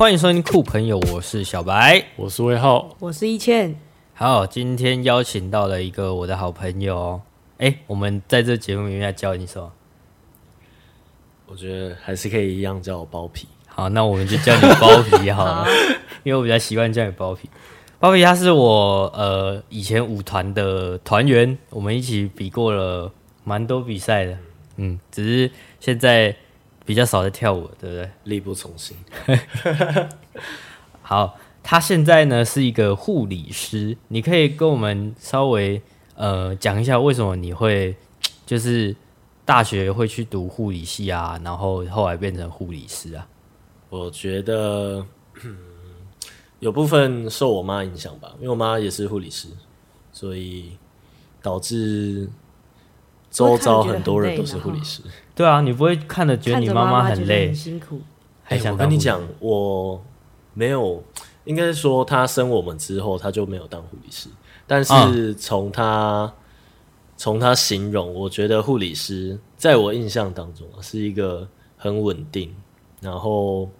欢迎收听酷朋友，我是小白，我是魏浩，我是易倩。好，今天邀请到了一个我的好朋友，哎，我们在这节目里面要教你什么？我觉得还是可以一样叫我包皮。好，那我们就叫你包皮好了，好 因为我比较习惯叫你包皮。包皮他是我呃以前舞团的团员，我们一起比过了蛮多比赛的，嗯，只是现在比较少在跳舞，对不对？力不从心。好，他现在呢是一个护理师，你可以跟我们稍微呃讲一下为什么你会就是大学会去读护理系啊，然后后来变成护理师啊？我觉得。有部分受我妈影响吧，因为我妈也是护理师，所以导致周遭很多人都是护理师。对啊，你不会看着觉得你妈妈很累、很辛苦？哎、欸，我跟你讲，我没有，应该说她生我们之后，她就没有当护理师。但是从她从她形容，我觉得护理师在我印象当中是一个很稳定，然后。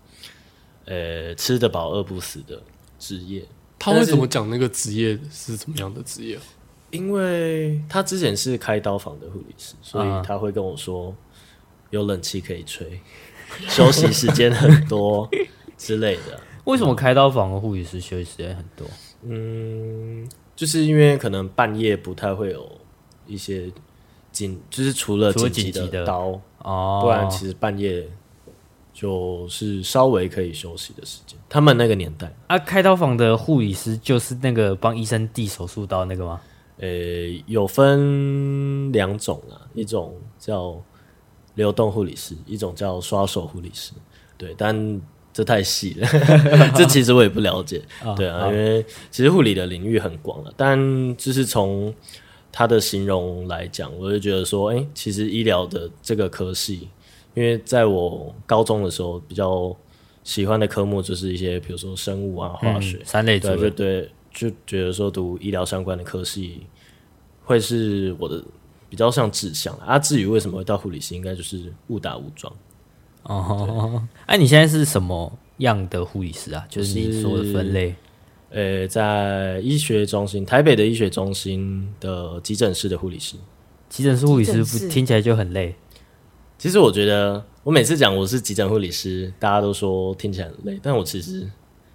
呃，吃得饱饿不死的职业。他为什么讲那个职业是怎么样的职业？因为他之前是开刀房的护理师，所以他会跟我说有冷气可以吹，休息时间很多之类的。为什么开刀房的护理师休息时间很多？嗯，就是因为可能半夜不太会有一些紧，就是除了紧急的刀哦，不然其实半夜。就是稍微可以休息的时间。他们那个年代啊，开刀房的护理师就是那个帮医生递手术刀那个吗？呃、欸，有分两种啊，一种叫流动护理师，一种叫刷手护理师。对，但这太细了，这其实我也不了解。对啊，因为其实护理的领域很广了，但就是从他的形容来讲，我就觉得说，哎、欸，其实医疗的这个科系。因为在我高中的时候，比较喜欢的科目就是一些，比如说生物啊、化学、嗯、三类，对对对，就觉得说读医疗相关的科系会是我的比较像志向啊。至于为什么会到护理系，应该就是误打误撞。哦，哎，你现在是什么样的护理师啊？就是你说的分类？呃，在医学中心，台北的医学中心的急诊室的护理师。急诊室护理师不听起来就很累？其实我觉得，我每次讲我是急诊护理师，大家都说听起来很累，但我其实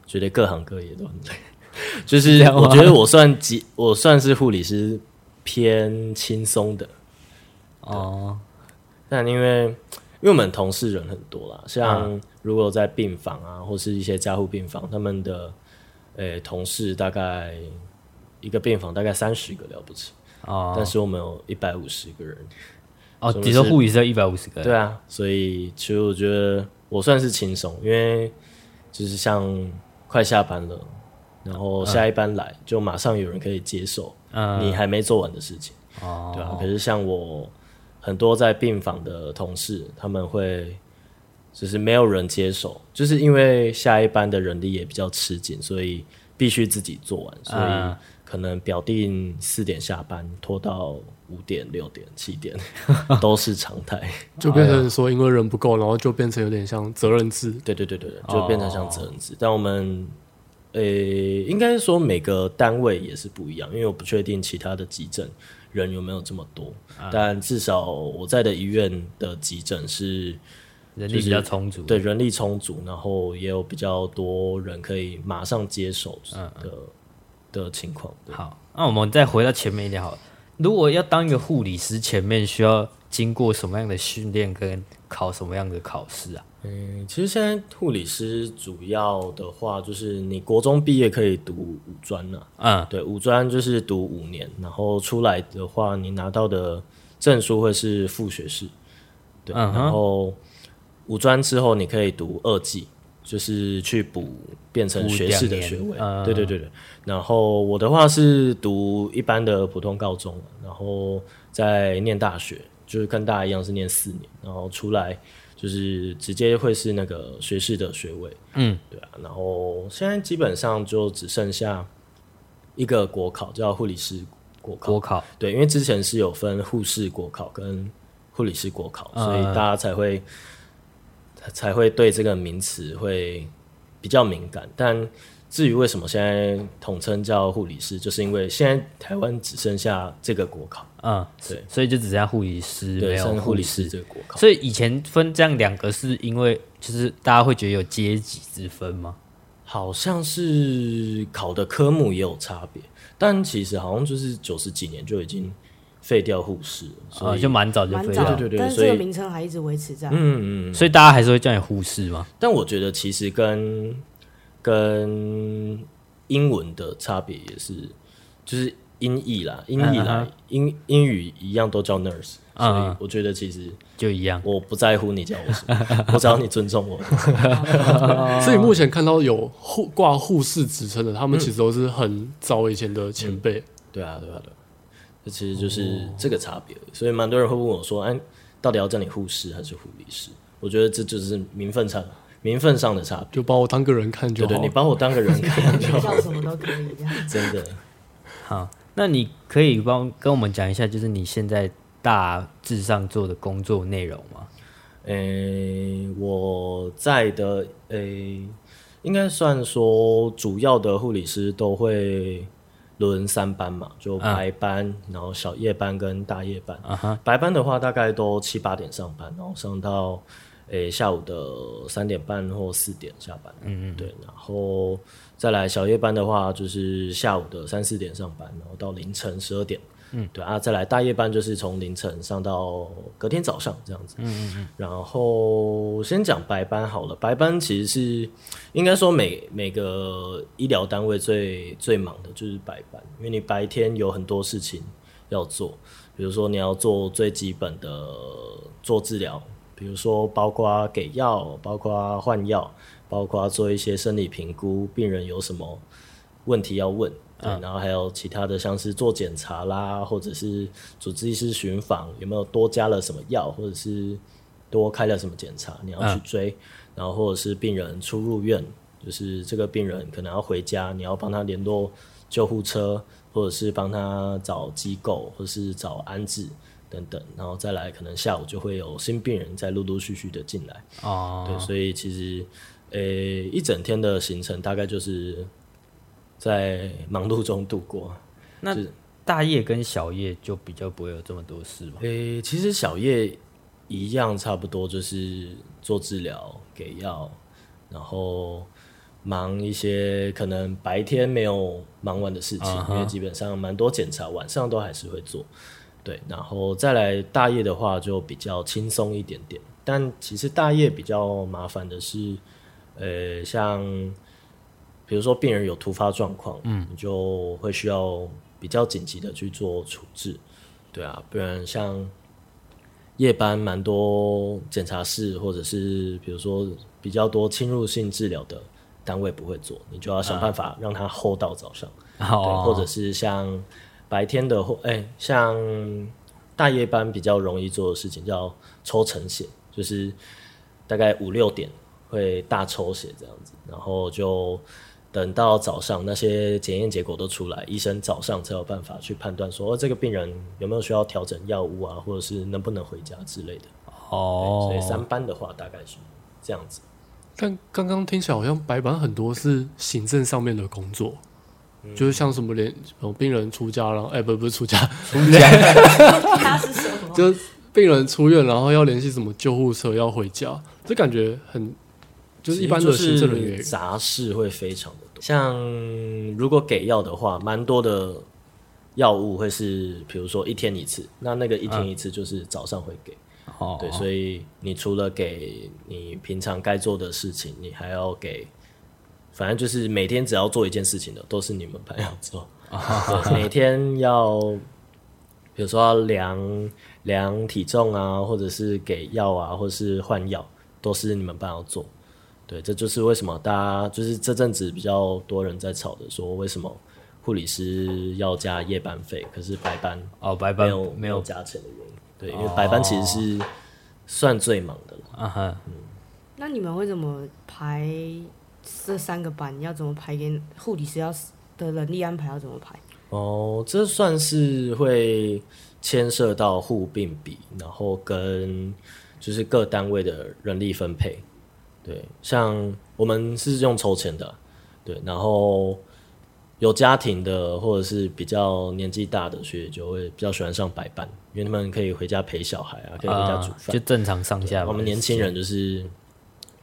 觉得各行各业都很累。就是我觉得我算急，我算是护理师偏轻松的哦。但因为因为我们同事人很多啦，像如果在病房啊，或是一些加护病房，他们的诶、欸、同事大概一个病房大概三十个了不起哦，但是我们有一百五十个人。哦，你说护理是要一百五十个？对啊，所以其实我觉得我算是轻松，因为就是像快下班了，然后下一班来，就马上有人可以接手你还没做完的事情。哦，对啊。可是像我很多在病房的同事，他们会就是没有人接手，就是因为下一班的人力也比较吃紧，所以必须自己做完，所以可能表定四点下班，拖到。五点、六点、七点 都是常态，就变成说因为人不够，然后就变成有点像责任制。对对对对，就变成像责任制。哦、但我们呃、欸，应该说每个单位也是不一样，因为我不确定其他的急诊人有没有这么多，啊、但至少我在的医院的急诊是人力比较充足，对，人力充足，然后也有比较多人可以马上接手的、的情况。好，那我们再回到前面一点好了。如果要当一个护理师，前面需要经过什么样的训练跟考什么样的考试啊？嗯，其实现在护理师主要的话，就是你国中毕业可以读五专了。嗯，对，五专就是读五年，然后出来的话，你拿到的证书会是副学士。对，嗯、然后五专之后你可以读二技。就是去补变成学士的学位，对对对对。然后我的话是读一般的普通高中，然后在念大学，就是跟大家一样是念四年，然后出来就是直接会是那个学士的学位。嗯，对啊。然后现在基本上就只剩下一个国考，叫护理师国考。国考对，因为之前是有分护士国考跟护理师国考，所以大家才会。才会对这个名词会比较敏感。但至于为什么现在统称叫护理师，就是因为现在台湾只剩下这个国考，嗯，对，所以就只剩下护理师，对，没有护理师。这个国考。所以以前分这样两个，是因为就是大家会觉得有阶级之分吗？好像是考的科目也有差别，但其实好像就是九十几年就已经废掉护士了，所以就蛮早就废掉，对对对，但是这个名称还一直维持在，嗯嗯，所以大家还是会叫你护士吗？但我觉得其实跟跟英文的差别也是，就是音译啦，音译啦，英英语一样都叫 nurse，所以我觉得其实就一样，我不在乎你叫我什么，我只要你尊重我。所以目前看到有护挂护士职称的，他们其实都是很早以前的前辈。对啊，对啊，对。这其实就是这个差别，所以蛮多人会问我说：“哎，到底要叫你护士还是护理师？”我觉得这就是名分上名分上的差别。就把我当个人看就好。对对，你把我当个人看就好，叫什么都可以。真的。好，那你可以帮跟我们讲一下，就是你现在大致上做的工作内容吗？诶，我在的诶，应该算说主要的护理师都会。轮三班嘛，就白班，嗯、然后小夜班跟大夜班。Uh huh. 白班的话，大概都七八点上班，然后上到诶、欸、下午的三点半或四点下班。嗯嗯，对，然后再来小夜班的话，就是下午的三四点上班，然后到凌晨十二点。嗯，对啊，再来大夜班就是从凌晨上到隔天早上这样子。嗯嗯嗯。然后先讲白班好了，白班其实是应该说每每个医疗单位最最忙的就是白班，因为你白天有很多事情要做，比如说你要做最基本的做治疗，比如说包括给药，包括换药，包括做一些生理评估，病人有什么问题要问。对，然后还有其他的，像是做检查啦，或者是主治医师巡访，有没有多加了什么药，或者是多开了什么检查，你要去追。嗯、然后或者是病人出入院，就是这个病人可能要回家，你要帮他联络救护车，或者是帮他找机构，或者是找安置等等。然后再来，可能下午就会有新病人在陆陆续续的进来。哦，对，所以其实，呃，一整天的行程大概就是。在忙碌中度过。那大夜跟小夜就比较不会有这么多事吗？诶、欸，其实小夜一样，差不多就是做治疗、给药，然后忙一些可能白天没有忙完的事情，uh huh. 因为基本上蛮多检查晚上都还是会做。对，然后再来大夜的话就比较轻松一点点。但其实大夜比较麻烦的是，呃、欸，像。比如说病人有突发状况，嗯，你就会需要比较紧急的去做处置，对啊，不然像夜班蛮多检查室或者是比如说比较多侵入性治疗的单位不会做，你就要想办法让他 hold 到早上，啊、对，或者是像白天的或哎、欸，像大夜班比较容易做的事情叫抽成血，就是大概五六点会大抽血这样子，然后就。等到早上那些检验结果都出来，医生早上才有办法去判断说，哦，这个病人有没有需要调整药物啊，或者是能不能回家之类的。哦，所以三班的话大概是这样子。但刚刚听起来好像白班很多是行政上面的工作，嗯、就是像什么连病人出家了，哎、欸，不不是出家，出家，他是什么？就是病人出院，然后要联系什么救护车要回家，这感觉很。就是一般的行政人员杂事会非常的多，像如果给药的话，蛮多的药物会是，比如说一天一次，那那个一天一次就是早上会给，哦、对，所以你除了给你平常该做的事情，你还要给，反正就是每天只要做一件事情的，都是你们班要做，每天要，比如说要量量体重啊，或者是给药啊，或者是换药，都是你们班要做。对，这就是为什么大家就是这阵子比较多人在吵的，说为什么护理师要加夜班费，可是白班哦，白班没有没有加成的原因。对，因为白班其实是算最忙的了。啊哈，嗯。那你们为什么排这三个班你？要怎么排给护理师要的人力安排要怎么排？哦，这算是会牵涉到护病比，然后跟就是各单位的人力分配。对，像我们是用抽钱的，对，然后有家庭的或者是比较年纪大的学姐就会比较喜欢上白班，因为他们可以回家陪小孩啊，可以回家煮饭，就正常上下。我们年轻人就是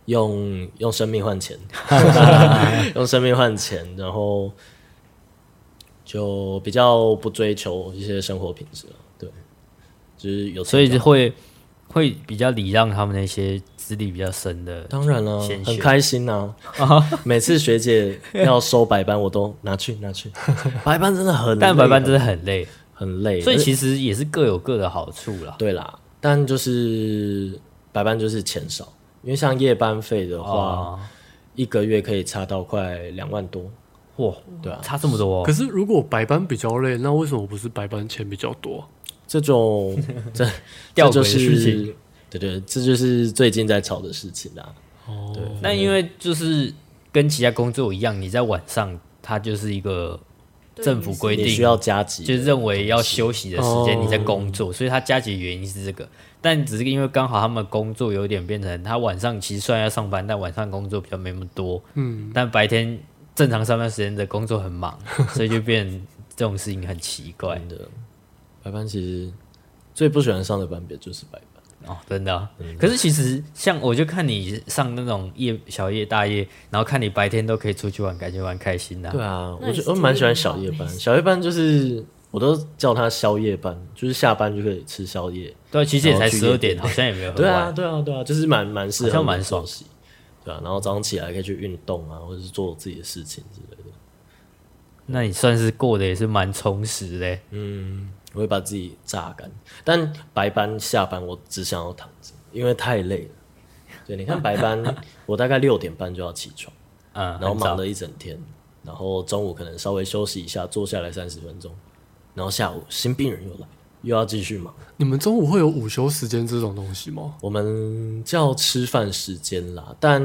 用用生命换钱，用生命换钱，然后就比较不追求一些生活品质了，对，就是有，所以会。会比较礼让他们那些资历比较深的，当然了，很开心呐、啊。每次学姐要收白班，我都拿去拿去。白班真的很累，但白班真的很累，很累。所以其实也是各有各的好处啦。对啦，但就是白班就是钱少，因为像夜班费的话，哦、一个月可以差到快两万多。哇，对啊，差这么多、哦。可是如果白班比较累，那为什么不是白班钱比较多？这种 这这就是对对，这就是最近在吵的事情啦。哦，对，那因为就是跟其他工作一样，你在晚上，它就是一个政府规定需要加急，就认为要休息的时间你在工作，所以他加急的原因是这个。但只是因为刚好他们工作有点变成，他晚上其实虽然要上班，但晚上工作比较没那么多。嗯，但白天正常上班时间的工作很忙，所以就变这种事情很奇怪 的。白班其实最不喜欢上的班别就是白班哦，真的、啊。嗯、可是其实像我就看你上那种夜小夜大夜，然后看你白天都可以出去玩，感觉蛮开心的、啊。对啊，我觉我蛮喜欢小夜班。小夜班就是我都叫他宵夜班，就是下班就可以吃宵夜。对，其实也才十二点，好像也没有。对啊，对啊，对啊，就是蛮蛮适合，好像蛮爽。对啊，然后早上起来可以去运动啊，或者是做自己的事情之类的。那你算是过得也是蛮充实的。嗯。我会把自己榨干，但白班下班我只想要躺着，因为太累了。对，你看白班，我大概六点半就要起床，嗯，然后忙了一整天，然后中午可能稍微休息一下，坐下来三十分钟，然后下午新病人又来，又要继续忙。你们中午会有午休时间这种东西吗？我们叫吃饭时间啦，但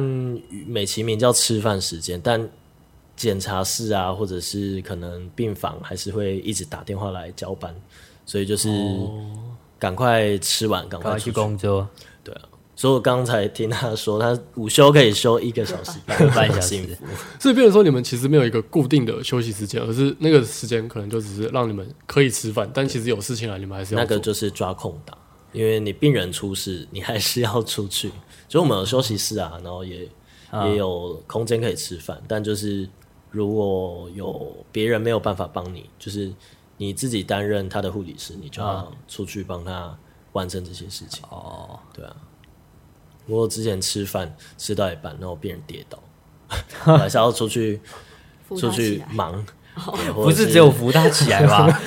美其名叫吃饭时间，但检查室啊，或者是可能病房，还是会一直打电话来交班。所以就是赶快吃完，赶、哦、快去工作。对啊，所以我刚才听他说，他午休可以休一个小时，半小时。所以，变成说你们其实没有一个固定的休息时间，而是那个时间可能就只是让你们可以吃饭，但其实有事情来，你们还是要。那个就是抓空档，因为你病人出事，你还是要出去。所以我们有休息室啊，然后也、嗯、也有空间可以吃饭，但就是如果有别人没有办法帮你，就是。你自己担任他的护理师，你就要出去帮他完成这些事情。哦，对啊。我之前吃饭吃到一半，然后病人跌倒，我还是要出去出去忙。不是只有扶他起来吧？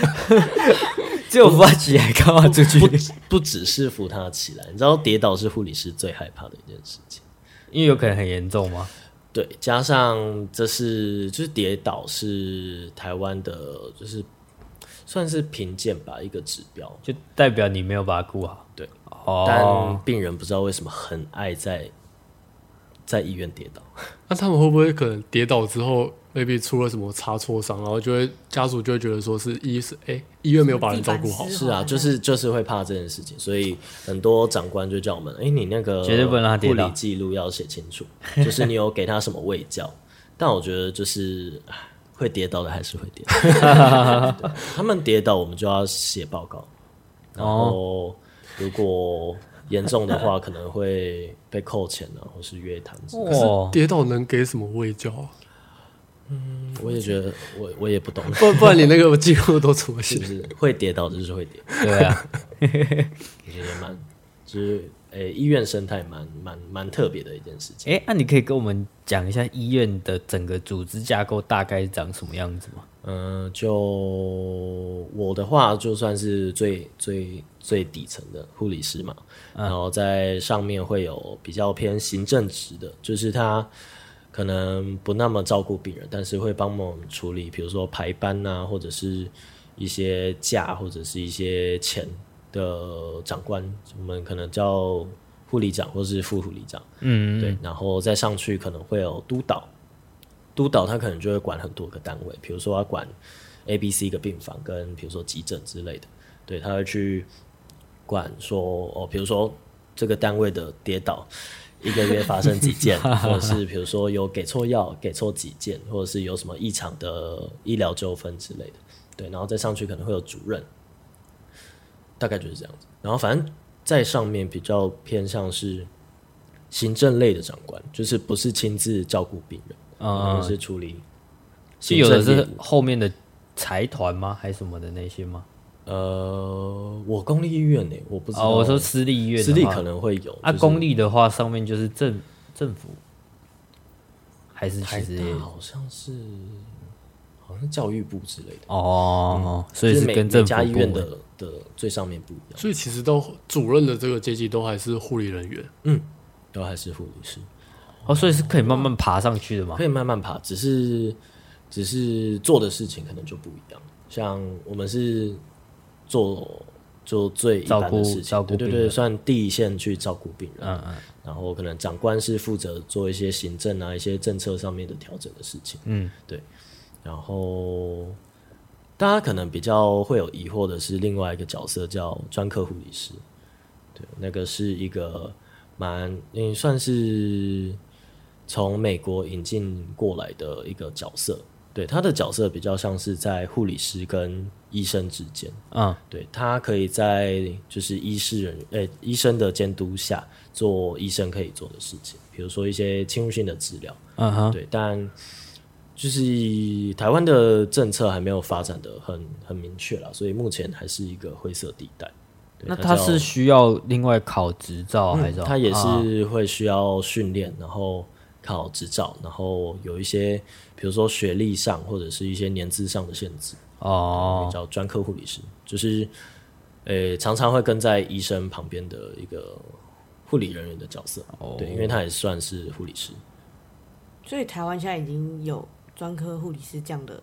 只有扶他起来干嘛出去？不不只是扶他起来，你知道跌倒是护理师最害怕的一件事情，因为有可能很严重吗？对，加上这是就是跌倒是台湾的，就是。算是评鉴吧，一个指标，就代表你没有把它顾好。对，哦、但病人不知道为什么很爱在在医院跌倒。那他们会不会可能跌倒之后，maybe 出了什么差错伤，然后就会家属就会觉得说是医是哎、欸、医院没有把人照顾好？是啊，就是就是会怕这件事情，所以很多长官就叫我们，哎、欸，你那个绝对不能让他跌倒，护理记录要写清楚，就是你有给他什么喂教。但我觉得就是。会跌倒的还是会跌倒，他们跌倒我们就要写报告，然后如果严重的话 可能会被扣钱啊，或是约谈。可是跌倒能给什么卫教啊？嗯，我也觉得我我也不懂，不不然你那个几乎都怎么写？就是会跌倒就是会跌，对啊，我觉得蛮就是。诶、欸，医院生态蛮蛮蛮特别的一件事情。哎、欸，那你可以跟我们讲一下医院的整个组织架构大概长什么样子吗？嗯、呃，就我的话，就算是最最最底层的护理师嘛，嗯、然后在上面会有比较偏行政职的，就是他可能不那么照顾病人，但是会帮忙处理，比如说排班啊，或者是一些假，或者是一些钱。的长官，我们可能叫护理长或是副护理长，嗯，对，然后再上去可能会有督导，督导他可能就会管很多个单位，比如说他管 A、B、C 个病房跟比如说急诊之类的，对，他会去管说哦，比如说这个单位的跌倒一个月发生几件，或者是比如说有给错药、给错几件，或者是有什么异常的医疗纠纷之类的，对，然后再上去可能会有主任，大概就是这样子。然后反正在上面比较偏向是行政类的长官，就是不是亲自照顾病人，而、嗯、是处理。是有的是后面的财团吗？还是什么的那些吗？呃，我公立医院呢，我不知道。哦，我说私立医院，私立可能会有。啊，公立的话，上面就是政政府，还是其实好像是，好像教育部之类的。哦，所以是跟政府家医院的的最上面不一样。所以其实都主任的这个阶级都还是护理人员，嗯，都还是护理师。哦，所以是可以慢慢爬上去的吗？可以慢慢爬，只是只是做的事情可能就不一样。像我们是。做做最一般的事情，对对对，算第一线去照顾病人。嗯嗯。然后可能长官是负责做一些行政啊、一些政策上面的调整的事情。嗯，对。然后大家可能比较会有疑惑的是，另外一个角色叫专科护理师。对，那个是一个蛮，嗯，算是从美国引进过来的一个角色。对，他的角色比较像是在护理师跟医生之间，嗯，对，他可以在就是医师人诶、欸、医生的监督下做医生可以做的事情，比如说一些侵入性的治疗，嗯哼，对，但就是台湾的政策还没有发展的很很明确啦，所以目前还是一个灰色地带。那他是需要另外考执照还是、嗯？他也是会需要训练，然后考执照，然后有一些。比如说学历上或者是一些年资上的限制哦，叫专科护理师，就是呃、欸、常常会跟在医生旁边的一个护理人员的角色哦，对，因为他也算是护理师。所以台湾现在已经有专科护理师这样的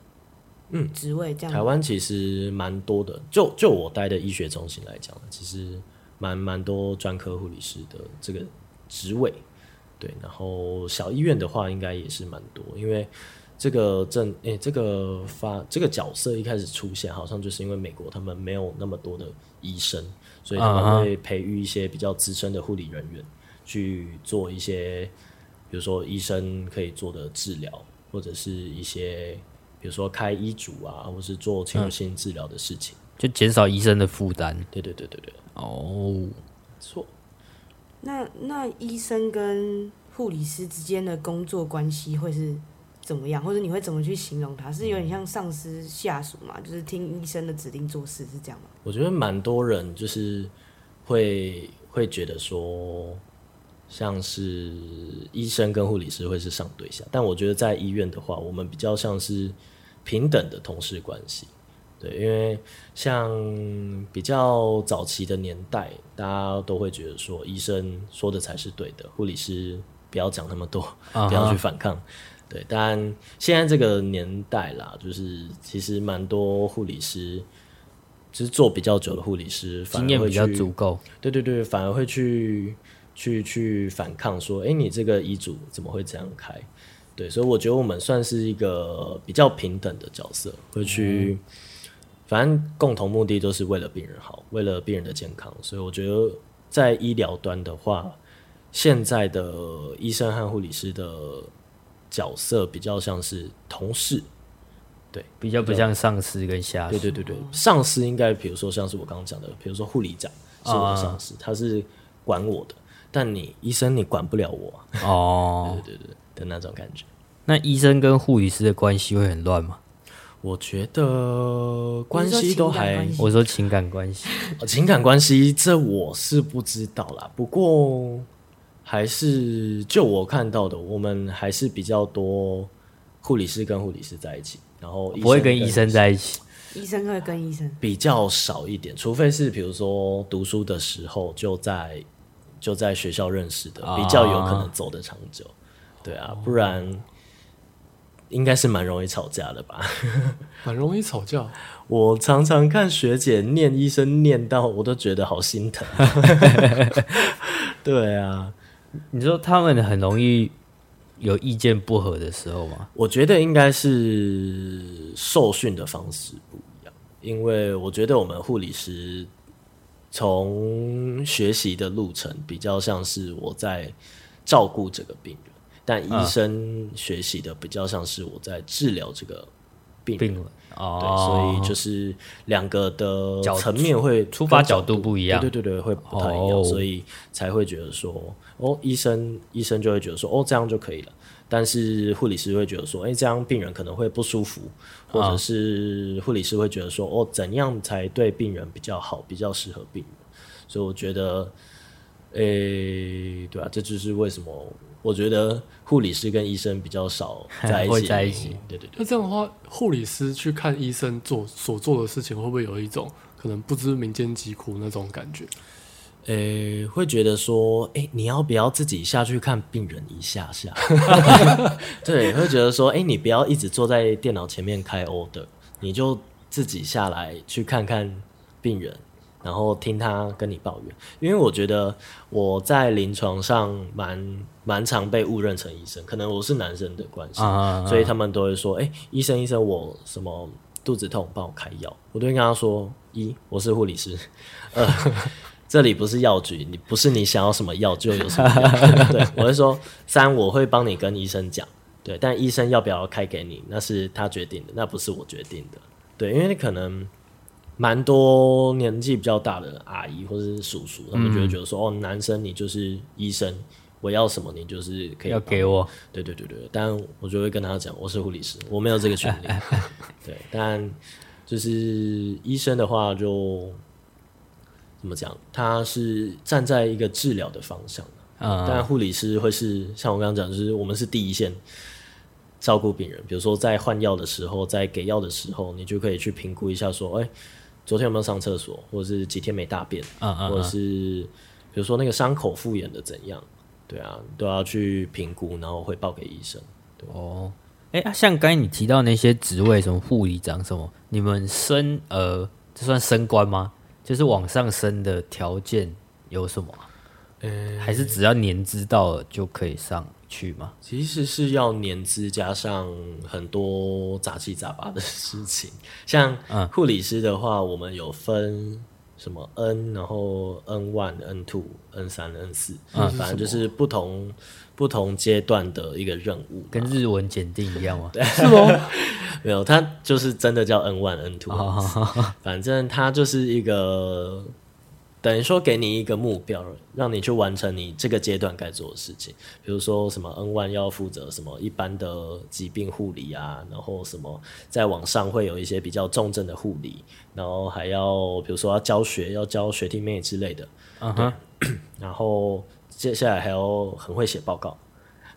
嗯职位，这样、嗯、台湾其实蛮多的。就就我待的医学中心来讲，其实蛮蛮多专科护理师的这个职位。对，然后小医院的话，应该也是蛮多，因为。这个正诶、欸，这个发这个角色一开始出现，好像就是因为美国他们没有那么多的医生，所以他们会培育一些比较资深的护理人员去做一些，比如说医生可以做的治疗，或者是一些比如说开医嘱啊，或是做侵入性治疗的事情，就减少医生的负担。对对对对对，哦，错。那那医生跟护理师之间的工作关系会是？怎么样，或者你会怎么去形容他？是有点像上司下属嘛？就是听医生的指令做事，是这样吗？我觉得蛮多人就是会会觉得说，像是医生跟护理师会是上对下，但我觉得在医院的话，我们比较像是平等的同事关系。对，因为像比较早期的年代，大家都会觉得说，医生说的才是对的，护理师不要讲那么多，uh-huh. 不要去反抗。对，但现在这个年代啦，就是其实蛮多护理师，就是做比较久的护理师，反而会经验比较足够。对对对，反而会去去去反抗，说：“哎，你这个医嘱怎么会这样开？”对，所以我觉得我们算是一个比较平等的角色，会去，嗯、反正共同目的都是为了病人好，为了病人的健康。所以我觉得在医疗端的话，现在的医生和护理师的。角色比较像是同事，对，比较不像上司跟下属。对对对对，上司应该比如说像是我刚刚讲的，比如说护理长是我的上司，他是管我的，但你医生你管不了我哦。对对对的那种感觉。那医生跟护理师的关系会很乱吗？我觉得关系都还，我说情感关系，情感关系这我是不知道啦。不过。还是就我看到的，我们还是比较多护理师跟护理师在一起，然后不会跟医生在一起。医生会跟医生比较少一点，除非是比如说读书的时候就在就在学校认识的，比较有可能走得长久。对啊，不然应该是蛮容易吵架的吧？蛮容易吵架。我常常看学姐念医生念到，我都觉得好心疼。对啊。你说他们很容易有意见不合的时候吗？我觉得应该是受训的方式不一样，因为我觉得我们护理师从学习的路程比较像是我在照顾这个病人，但医生学习的比较像是我在治疗这个病人。病人哦，对，所以就是两个的层面会出发角度不一样，对对对，会不太一样，哦、所以才会觉得说，哦，医生医生就会觉得说，哦，这样就可以了。但是护理师会觉得说，哎、欸，这样病人可能会不舒服，或者是护理师会觉得说，哦，怎样才对病人比较好，比较适合病人。所以我觉得，诶、欸，对啊，这就是为什么。我觉得护理师跟医生比较少 在一起，在一起。对对对。那这样的话，护理师去看医生做所做的事情，会不会有一种可能不知民间疾苦那种感觉？诶、欸，会觉得说，诶、欸，你要不要自己下去看病人一下下？对，会觉得说，诶、欸，你不要一直坐在电脑前面开 order，你就自己下来去看看病人。然后听他跟你抱怨，因为我觉得我在临床上蛮蛮常被误认成医生，可能我是男生的关系，啊、所以他们都会说：“哎、欸，医生医生，我什么肚子痛，帮我开药。”我都会跟他说：“一，我是护理师，呃，这里不是药局，你不是你想要什么药就有什么药。对，我会说三，我会帮你跟医生讲，对，但医生要不要开给你，那是他决定的，那不是我决定的，对，因为你可能。”蛮多年纪比较大的阿姨或者是叔叔，他们就会觉得说：“嗯、哦，男生你就是医生，我要什么你就是可以要给我。”对对对对，但我就会跟他讲：“我是护理师，我没有这个权利。”对，但就是医生的话就，就怎么讲？他是站在一个治疗的方向，嗯，但护理师会是像我刚刚讲，就是我们是第一线照顾病人，比如说在换药的时候，在给药的时候，你就可以去评估一下，说：“哎、欸。”昨天有没有上厕所，或者是几天没大便，或者是比如说那个伤口复原的怎样？对啊，都要去评估，然后汇报给医生。对哦，哎、欸，像刚才你提到那些职位，什么护理长什么，你们升呃，这算升官吗？就是往上升的条件有什么？欸、还是只要年资到了就可以上？去吗？其实是要年资加上很多杂七杂八的事情，像护理师的话，我们有分什么 N，然后 N one、N two、N 三、N 四，嗯，反正就是不同不同阶段的一个任务，跟日文检定一样吗？对，是吗？没有，它就是真的叫 N one、N two，反正它就是一个。等于说，给你一个目标，让你去完成你这个阶段该做的事情。比如说，什么 N1 要负责什么一般的疾病护理啊，然后什么在网上会有一些比较重症的护理，然后还要比如说要教学，要教学弟妹之类的。嗯哼。然后接下来还要很会写报告。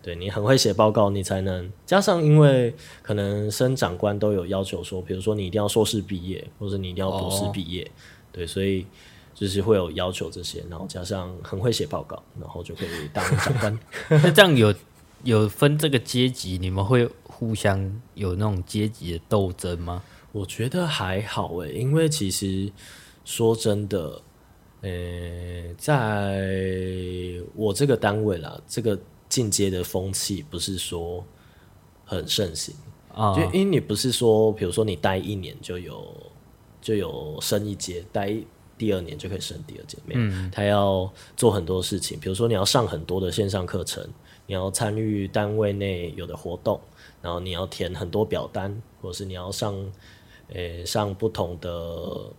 对，你很会写报告，你才能加上，因为可能升长官都有要求说，比如说你一定要硕士毕业，或者你一定要博士毕业。哦、对，所以。就是会有要求这些，然后加上很会写报告，然后就可以当长官。那这样有有分这个阶级，你们会互相有那种阶级的斗争吗？我觉得还好诶，因为其实说真的，呃，在我这个单位啦，这个进阶的风气不是说很盛行啊，就因为你不是说，比如说你待一年就有就有升一阶，待。第二年就可以升第二阶，嗯，他要做很多事情，比如说你要上很多的线上课程，你要参与单位内有的活动，然后你要填很多表单，或者是你要上，诶、欸、上不同的，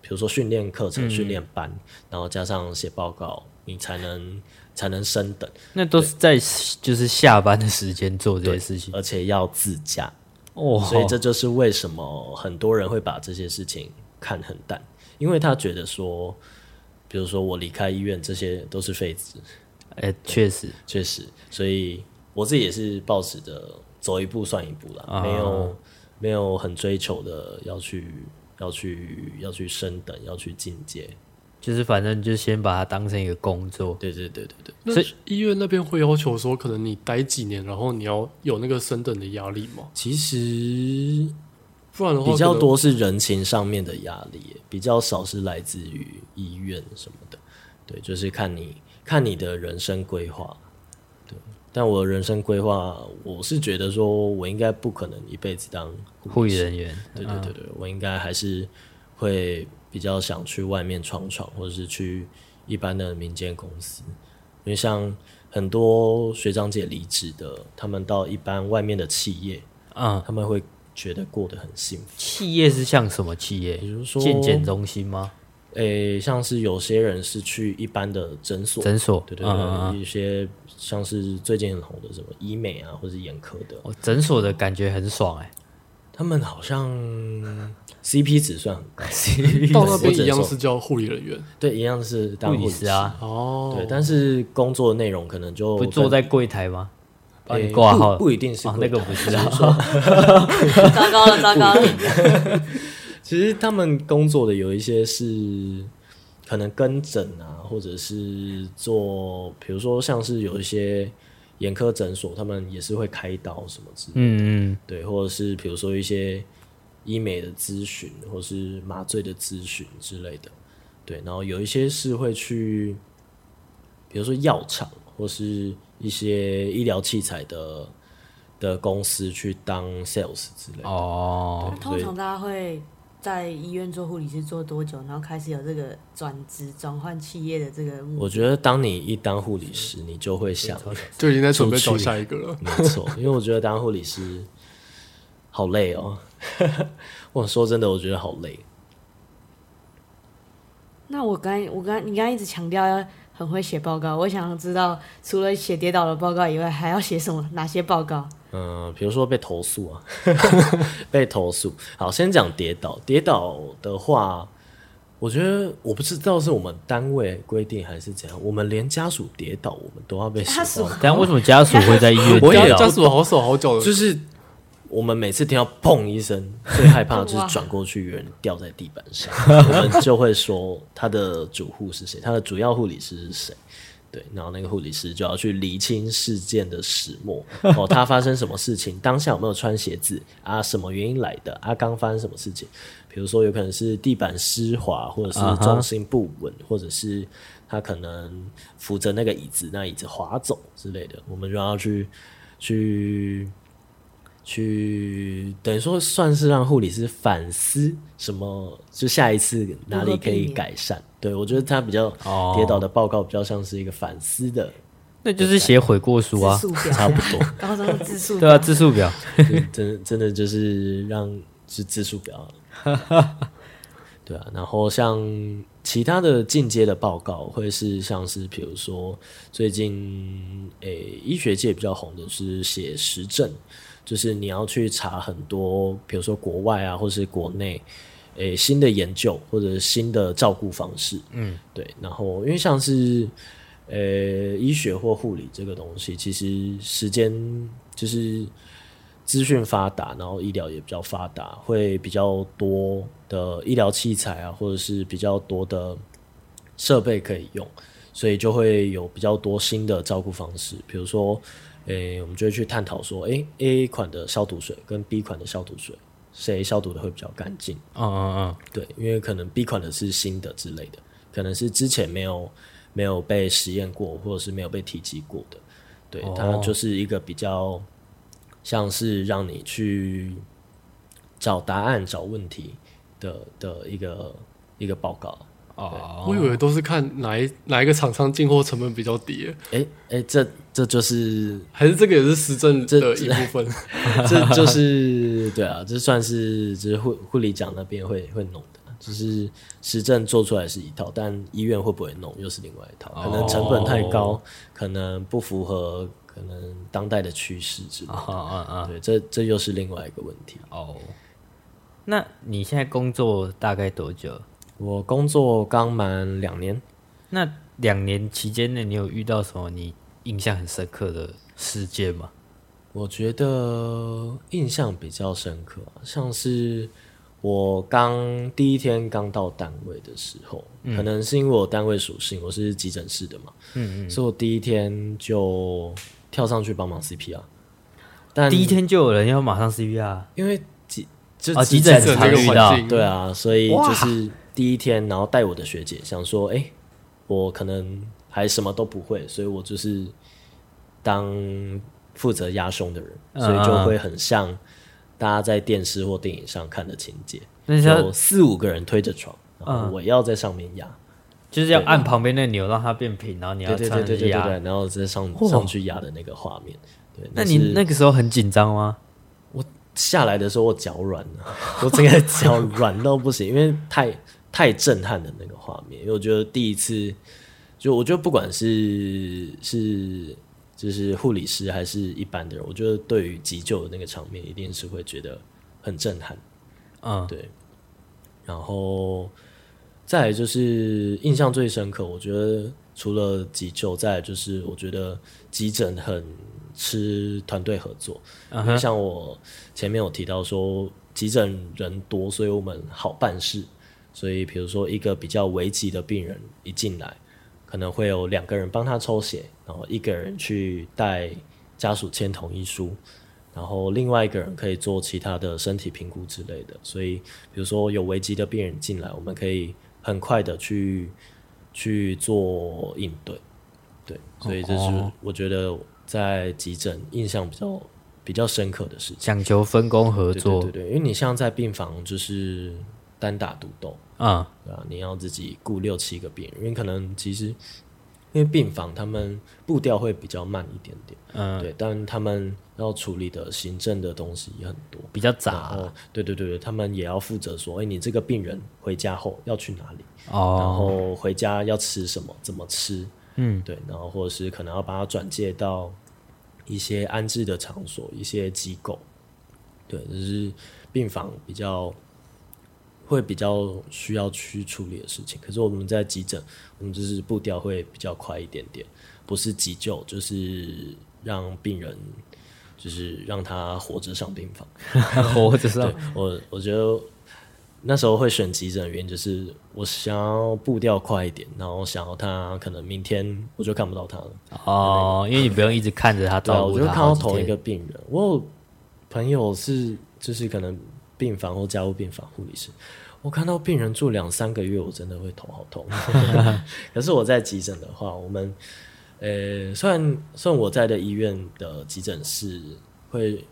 比如说训练课程、训练、嗯、班，然后加上写报告，你才能才能升等。那都是在就是下班的时间做这些事情，而且要自驾。哦，所以这就是为什么很多人会把这些事情看很淡。因为他觉得说，比如说我离开医院，这些都是废纸。哎、欸，确实，确实，所以我自己也是抱持着走一步算一步啦，啊、没有没有很追求的要去要去要去升等，要去进阶，就是反正就先把它当成一个工作。对对对对对。那医院那边会要求说，可能你待几年，然后你要有那个升等的压力吗？其实。不然的话，比较多是人情上面的压力，比较少是来自于医院什么的。对，就是看你看你的人生规划。对，但我的人生规划，我是觉得说我应该不可能一辈子当护理人员。对对对对，我应该还是会比较想去外面闯闯，或者是去一般的民间公司。因为像很多学长姐离职的，他们到一般外面的企业，嗯，他们会觉得过得很幸福。企业是像什么企业？比如说健检中心吗？诶、欸，像是有些人是去一般的诊所，诊所，对对对，嗯、一些像是最近很红的什么医美啊，或者眼科的，哦，诊所的感觉很爽哎、欸。他们好像 CP 值算很高，到那边一样是叫护理人员，对，一样是当护士啊。哦，对，但是工作内容可能就不坐在柜台吗？挂号、欸不，不一定是、哦、那个不是啊。糟糕了，糟糕了。其实他们工作的有一些是可能跟诊啊，或者是做，比如说像是有一些眼科诊所，他们也是会开刀什么之类的，嗯嗯，对，或者是比如说一些医美的咨询，或是麻醉的咨询之类的，对，然后有一些是会去，比如说药厂或是一些医疗器材的的公司去当 sales 之类的。哦，通常大家会。在医院做护理师做多久？然后开始有这个转职转换企业的这个目标。我觉得，当你一当护理师，你就会想，就已经在准备找下一个了。没错，因为我觉得当护理师好累哦。我说真的，我觉得好累。那我刚我刚你刚刚一直强调要很会写报告，我想知道除了写跌倒的报告以外，还要写什么？哪些报告？嗯，比如说被投诉啊，被投诉。好，先讲跌倒。跌倒的话，我觉得我不知道是我们单位规定还是怎样，我们连家属跌倒，我们都要被家属。但为什么家属会在医院 跌倒？家属好手好脚的，就是我们每次听到砰一声，最害怕的就是转过去有人掉在地板上，我们就会说他的主护是谁，他的主要护理师是谁。对，然后那个护理师就要去厘清事件的始末 哦，他发生什么事情，当下有没有穿鞋子啊？什么原因来的啊？刚发生什么事情？比如说有可能是地板湿滑，或者是重心不稳，uh -huh. 或者是他可能扶着那个椅子，那椅子滑走之类的，我们就要去去。去等于说算是让护理师反思什么，就下一次哪里可以改善。对，我觉得他比较跌倒的报告比较像是一个反思的，那就是写悔过书啊，差不多。高中的自述对啊，字数表，真真的就是让是自述表。对啊，然后像其他的进阶的报告，会是像是比如说最近诶、欸、医学界比较红的是写实证。就是你要去查很多，比如说国外啊，或是国内，诶、欸、新的研究或者新的照顾方式，嗯，对。然后因为像是，诶、欸、医学或护理这个东西，其实时间就是资讯发达，然后医疗也比较发达，会比较多的医疗器材啊，或者是比较多的设备可以用，所以就会有比较多新的照顾方式，比如说。诶、欸，我们就会去探讨说，诶、欸、A 款的消毒水跟 B 款的消毒水，谁消毒的会比较干净？啊啊啊，对，因为可能 B 款的是新的之类的，可能是之前没有没有被实验过，或者是没有被提及过的，对，它就是一个比较像是让你去找答案、找问题的的一个一个报告。哦，我以为都是看哪一哪一个厂商进货成本比较低。哎、欸、哎、欸，这这就是还是这个也是实证的一部分。这，这就是对啊，这算是就是护护理长那边会会弄的，就是实证做出来是一套，但医院会不会弄又是另外一套，可能成本太高，哦、可能不符合可能当代的趋势之类的。啊、哦、啊啊！对，这这又是另外一个问题。哦，那你现在工作大概多久？我工作刚满两年，那两年期间内，你有遇到什么你印象很深刻的事件吗？我觉得印象比较深刻，像是我刚第一天刚到单位的时候，嗯，可能是因为我单位属性，我是急诊室的嘛，嗯嗯，所以我第一天就跳上去帮忙 CPR，但第一天就有人要马上 CPR，因为急就急诊这个环境，对啊，所以就是。第一天，然后带我的学姐想说：“哎、欸，我可能还什么都不会，所以我就是当负责压胸的人，所以就会很像大家在电视或电影上看的情节，有四五个人推着床，然后我要在上面压。就是要按旁边那个钮让它变平，然后你要对对对对对，然后再上上去压的那个画面。对，那你那个时候很紧张吗？我下来的时候我脚软了，我整个脚软到不行，因为太太震撼的那个画面。因为我觉得第一次，就我觉得不管是是就是护理师还是一般的人，我觉得对于急救的那个场面，一定是会觉得很震撼。嗯，对。然后再来就是印象最深刻，我觉得除了急救，再来就是我觉得急诊很吃团队合作。Uh. 因为像我前面有提到说，急诊人多，所以我们好办事。所以比如说一个比较危急的病人一进来，可能会有两个人帮他抽血，然后一个人去带家属签同意书。然后另外一个人可以做其他的身体评估之类的，所以比如说有危机的病人进来，我们可以很快的去去做应对，对，所以这是我觉得在急诊印象比较比较深刻的事情。讲求分工合作，对对对，因为你像在病房就是单打独斗啊，对吧？你要自己雇六七个病人，因为可能其实。因为病房他们步调会比较慢一点点，嗯，对，但他们要处理的行政的东西也很多，比较杂啊。对对对对，他们也要负责说，哎，你这个病人回家后要去哪里？哦，然后回家要吃什么？怎么吃？嗯，对，然后或者是可能要把他转介到一些安置的场所、一些机构，对，就是病房比较。会比较需要去处理的事情，可是我们在急诊，我们就是步调会比较快一点点，不是急救，就是让病人，就是让他活着上病房，活着上。我我觉得那时候会选急诊的原因，就是我想要步调快一点，然后想要他可能明天我就看不到他了。哦，因为你不用一直看着他，对，我就看到同一个病人。我有朋友是就是可能病房或加护病房护理师。我看到病人住两三个月，我真的会头好痛。可是我在急诊的话，我们呃，虽然虽然我在的医院的急诊室会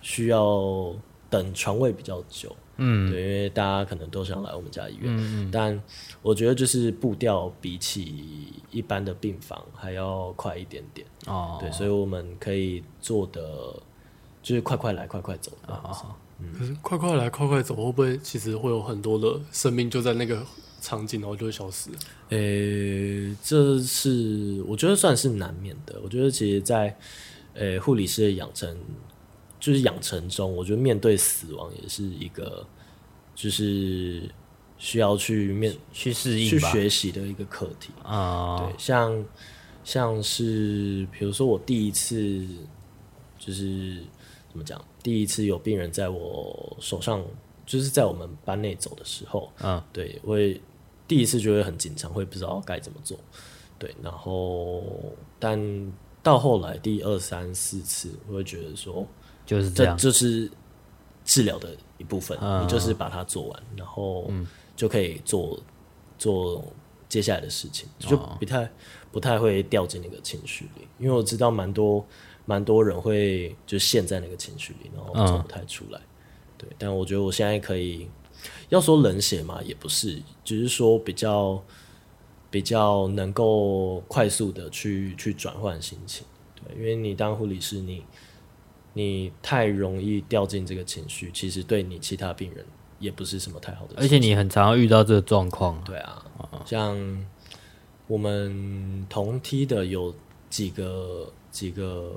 需要等床位比较久，嗯，对，因为大家可能都想来我们家医院，嗯，但我觉得就是步调比起一般的病房还要快一点点哦，对，所以我们可以做的就是快快来，快快走啊。可是快快来，快快走，会不会其实会有很多的生命就在那个场景，然后就会消失？诶、欸，这是我觉得算是难免的。我觉得其实在，在诶护理师的养成，就是养成中，我觉得面对死亡也是一个，就是需要去面去适应、去学习的一个课题啊。对，像像是比如说我第一次就是。怎么讲？第一次有病人在我手上，就是在我们班内走的时候，嗯，对，我也第一次就会很紧张，会不知道该怎么做，对，然后但到后来第二三四次，我会觉得说，就是这样，这就是治疗的一部分，嗯，你就是把它做完，然后就可以做做接下来的事情，就不太不太会掉进那个情绪里，因为我知道蛮多。蛮多人会就陷在那个情绪里，然后走不太出来。嗯、对，但我觉得我现在可以，要说冷血嘛，也不是，只是说比较比较能够快速的去去转换心情。对，因为你当护理师，你你太容易掉进这个情绪，其实对你其他病人也不是什么太好的。而且你很常遇到这个状况。对啊，像我们同梯的有几个。几个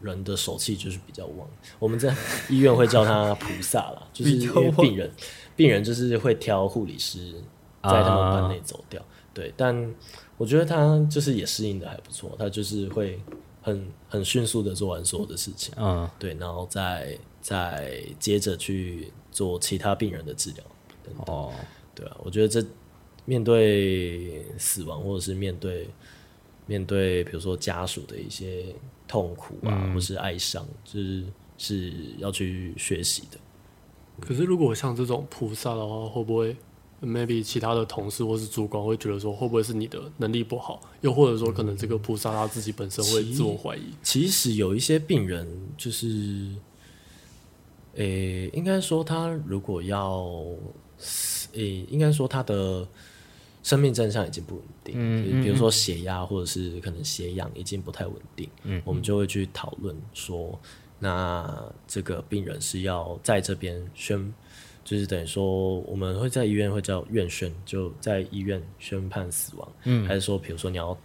人的手气就是比较旺，我们在医院会叫他菩萨啦，就是因为病人，病人就是会挑护理师在他们班内走掉，对，但我觉得他就是也适应的还不错，他就是会很很迅速的做完所有的事情，嗯，对，然后再再接着去做其他病人的治疗等等，哦，对啊，我觉得这面对死亡或者是面对。面对比如说家属的一些痛苦啊，嗯、或是哀伤，就是是要去学习的。可是如果像这种菩萨的话，会不会 maybe 其他的同事或是主管会觉得说，会不会是你的能力不好？又或者说，可能这个菩萨他自己本身会自我怀疑？其实有一些病人就是，诶、欸，应该说他如果要，诶、欸，应该说他的。生命征象已经不稳定，嗯，比如说血压或者是可能血氧已经不太稳定，嗯，我们就会去讨论说，那这个病人是要在这边宣，就是等于说我们会在医院会叫院宣，就在医院宣判死亡，嗯，还是说比如说你要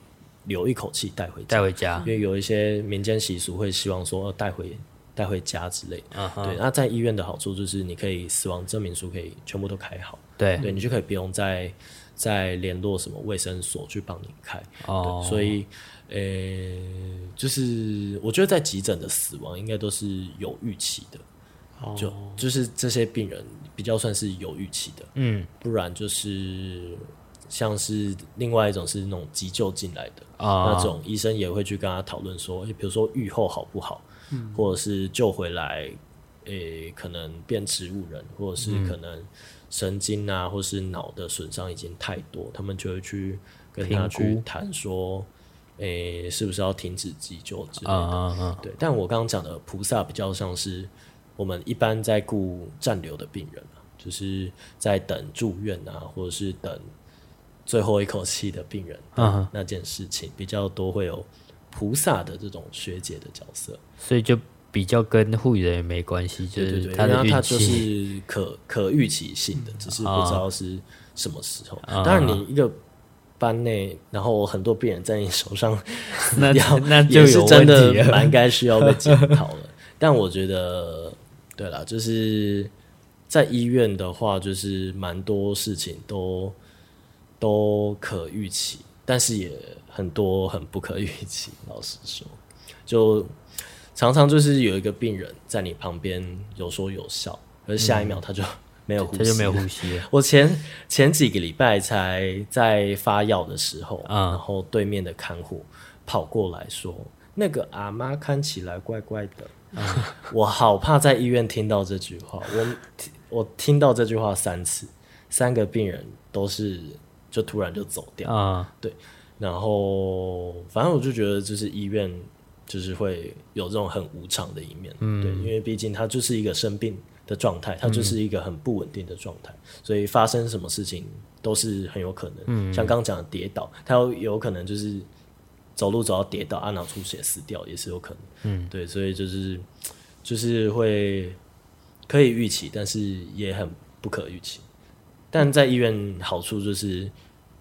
留一口气带回带回家，因为有一些民间习俗会希望说带回带回家之类，啊哈，对，那在医院的好处就是你可以死亡证明书可以全部都开好，对，对你就可以不用再。再联络什么卫生所去帮你开。哦，所以，呃、欸，就是我觉得在急诊的死亡应该都是有预期的，哦、就就是这些病人比较算是有预期的，嗯，不然就是像是另外一种是那种急救进来的，啊、那种医生也会去跟他讨论说，比如说愈后好不好，嗯、或者是救回来，诶、欸，可能变植物人，或者是可能。神经啊，或是脑的损伤已经太多，他们就会去跟他去谈说，诶、欸，是不是要停止急救之类的？啊啊啊对，但我刚刚讲的菩萨比较像是我们一般在顾暂留的病人，就是在等住院啊，或者是等最后一口气的病人，啊，那件事情比较多会有菩萨的这种学姐的角色，所以就。比较跟护理人员没关系，就是他的他就是可 可预期性的，只是不知道是什么时候。当然，你一个班内，然后很多病人在你手上，那那就也是真的蛮该需要被检讨了。但我觉得，对了，就是在医院的话，就是蛮多事情都都可预期，但是也很多很不可预期。老实说，就。常常就是有一个病人在你旁边有说有笑，而下一秒他就没有呼吸，他就没有呼吸。我前前几个礼拜才在发药的时候，嗯、然后对面的看护跑过来说：“那个阿妈看起来怪怪的。嗯 ”我好怕在医院听到这句话。我我听到这句话三次，三个病人都是就突然就走掉。嗯、对，然后反正我就觉得就是医院。就是会有这种很无常的一面，嗯、对，因为毕竟他就是一个生病的状态，他就是一个很不稳定的状态，嗯、所以发生什么事情都是很有可能。嗯、像刚刚讲的跌倒，他有有可能就是走路走到跌倒，脑出血死掉也是有可能。嗯，对，所以就是就是会可以预期，但是也很不可预期。但在医院好处就是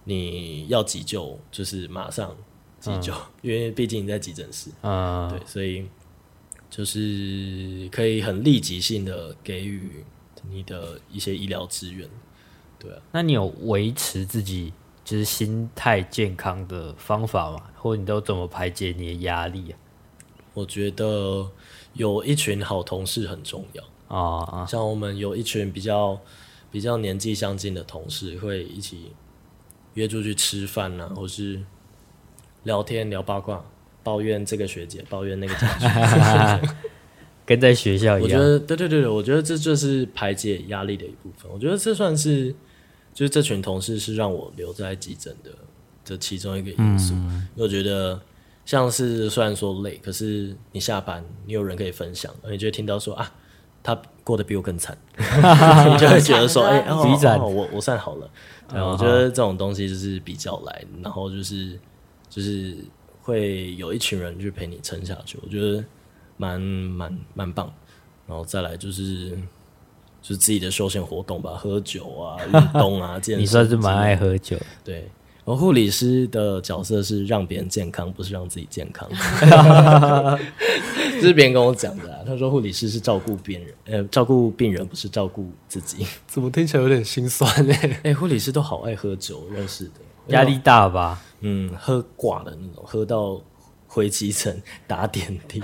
你要急救，就是马上。急救，嗯、因为毕竟你在急诊室，嗯、对，所以就是可以很立即性的给予你的一些医疗资源，对啊。那你有维持自己就是心态健康的方法吗？或者你都怎么排解你的压力啊？我觉得有一群好同事很重要啊，嗯、像我们有一群比较比较年纪相近的同事，会一起约出去吃饭啊，或是。聊天聊八卦，抱怨这个学姐，抱怨那个同学，跟在学校一样。我觉得对对对，我觉得这就是排解压力的一部分。我觉得这算是，就是这群同事是让我留在急诊的这其中一个因素。嗯、我觉得像是虽然说累，可是你下班你有人可以分享，你就会听到说啊，他过得比我更惨，你就会觉得说，哎、哦哦，我我算好了。对，我觉得这种东西就是比较来，然后就是。就是会有一群人去陪你撑下去，我觉得蛮蛮蛮棒。然后再来就是就是自己的休闲活动吧，喝酒啊、运动啊，健身。你算是蛮爱喝酒。对，然后护理师的角色是让别人健康，不是让自己健康。这是别人跟我讲的啊，他说护理师是照顾病人，呃，照顾病人不是照顾自己。怎么听起来有点心酸呢？哎，护理师都好爱喝酒，认识的。压力大吧？嗯，喝挂的那种，喝到回急诊打点滴，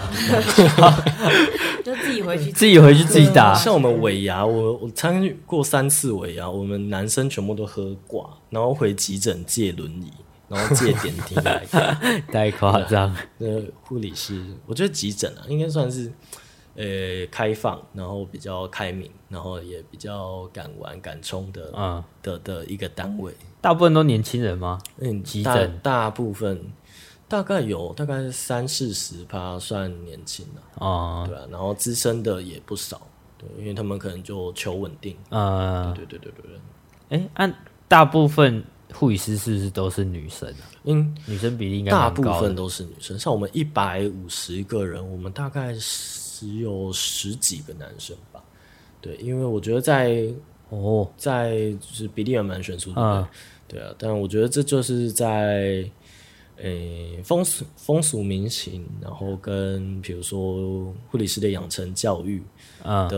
就自己回去，自己回去自己打。像我们尾牙，我我参与过三次尾牙，我们男生全部都喝挂，然后回急诊借轮椅，然后借点滴来，太夸张。那护理师，我觉得急诊啊，应该算是。呃、欸，开放，然后比较开明，然后也比较敢玩敢冲的，嗯，的的一个单位。大部分都年轻人吗？嗯，急诊大部分大概有大概三四十趴算年轻的，啊、嗯，对啊，然后资深的也不少，对，因为他们可能就求稳定，嗯，对对对对对对。哎、欸，按大部分护理师是不是都是女生啊？嗯，女生比例应该大部分都是女生。像我们一百五十个人，我们大概只有十几个男生吧。对，因为我觉得在哦，在就是比例也蛮悬殊的，啊对啊。但我觉得这就是在诶风俗风俗民情，然后跟比如说护理师的养成教育的、啊、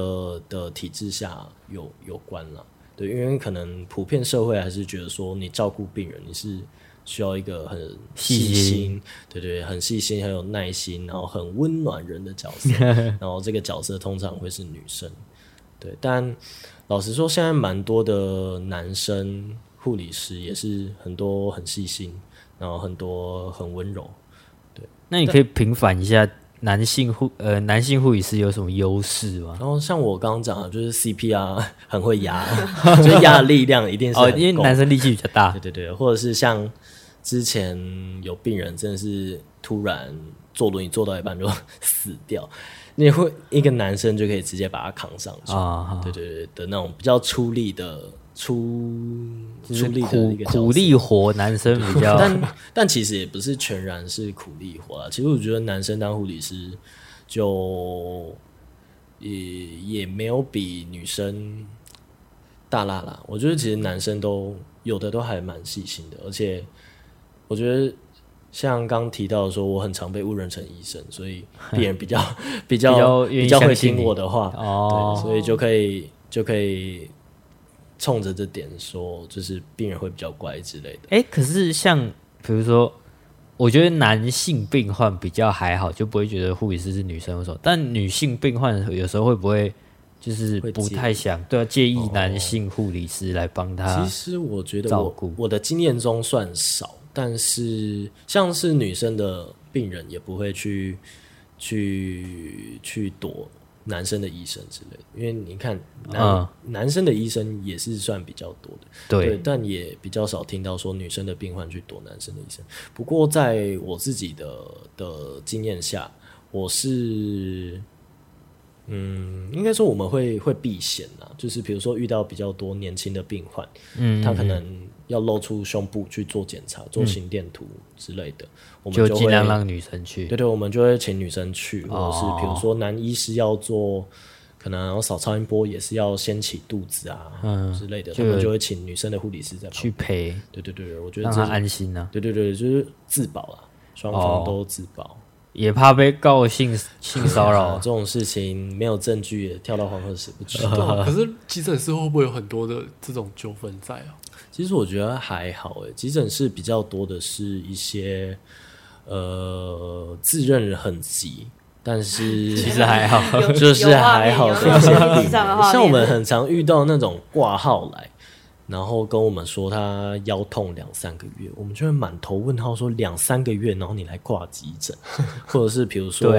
的体制下有有关了。对，因为可能普遍社会还是觉得说，你照顾病人你是需要一个很细心，细心对对，很细心，很有耐心，然后很温暖人的角色。然后这个角色通常会是女生。对，但老实说，现在蛮多的男生护理师也是很多很细心，然后很多很温柔。对，那你可以平反一下男性护呃男性护理师有什么优势吗？然后像我刚刚讲的，就是 CPR 很会压，就是压的力量一定是哦，因为男生力气比较大。对对对，或者是像之前有病人真的是突然坐轮椅坐到一半就死掉。你会一个男生就可以直接把他扛上去啊？对对对的那种比较出力的出出力的一个苦力活，男生比较。但但其实也不是全然是苦力活啊。其实我觉得男生当护理师就也也没有比女生大啦啦。我觉得其实男生都有的都还蛮细心的，而且我觉得。像刚提到的说，我很常被误认成医生，所以 病人 比较比较比较会听我的话哦，对，所以就可以就可以冲着这点说，就是病人会比较乖之类的。哎、欸，可是像比如说，我觉得男性病患比较还好，就不会觉得护理师是女生的时候，但女性病患有时候会不会就是不太想对啊，介意男性护理师来帮他？其实我觉得我我的经验中算少。但是，像是女生的病人也不会去去去躲男生的医生之类的，因为你看男、嗯、男生的医生也是算比较多的，对，对，但也比较少听到说女生的病患去躲男生的医生。不过在我自己的的经验下，我是，嗯，应该说我们会会避嫌啊，就是比如说遇到比较多年轻的病患，嗯，他可能。要露出胸部去做检查、做心电图之类的，嗯、我们就尽量让女生去。对对，我们就会请女生去，或者是比如说男医师要做，可能要扫超音波也是要掀起肚子啊、嗯、之类的，他们就会请女生的护理师在旁边去陪。对对对，我觉得这让他安心啊。对对对，就是自保啊，双方都自保。哦也怕被告性性骚扰、啊、这种事情，没有证据也跳到黄河死不去。可是急诊室会不会有很多的这种纠纷在啊？其实我觉得还好诶，急诊室比较多的是一些呃自认很急，但是 其实还好，就是还好的一些病。像我们很常遇到那种挂号来。然后跟我们说他腰痛两三个月，我们就会满头问号，说两三个月，然后你来挂急诊，或者是比如说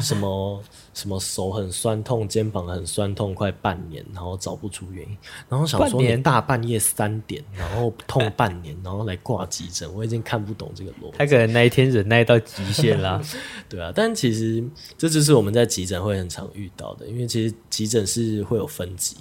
什么什么手很酸痛，肩膀很酸痛，快半年，然后找不出原因，然后想说你大半夜三点，然后痛半年，然后来挂急诊，我已经看不懂这个逻辑。他可能那一天忍耐到极限啦，对啊，但其实这就是我们在急诊会很常遇到的，因为其实急诊是会有分级。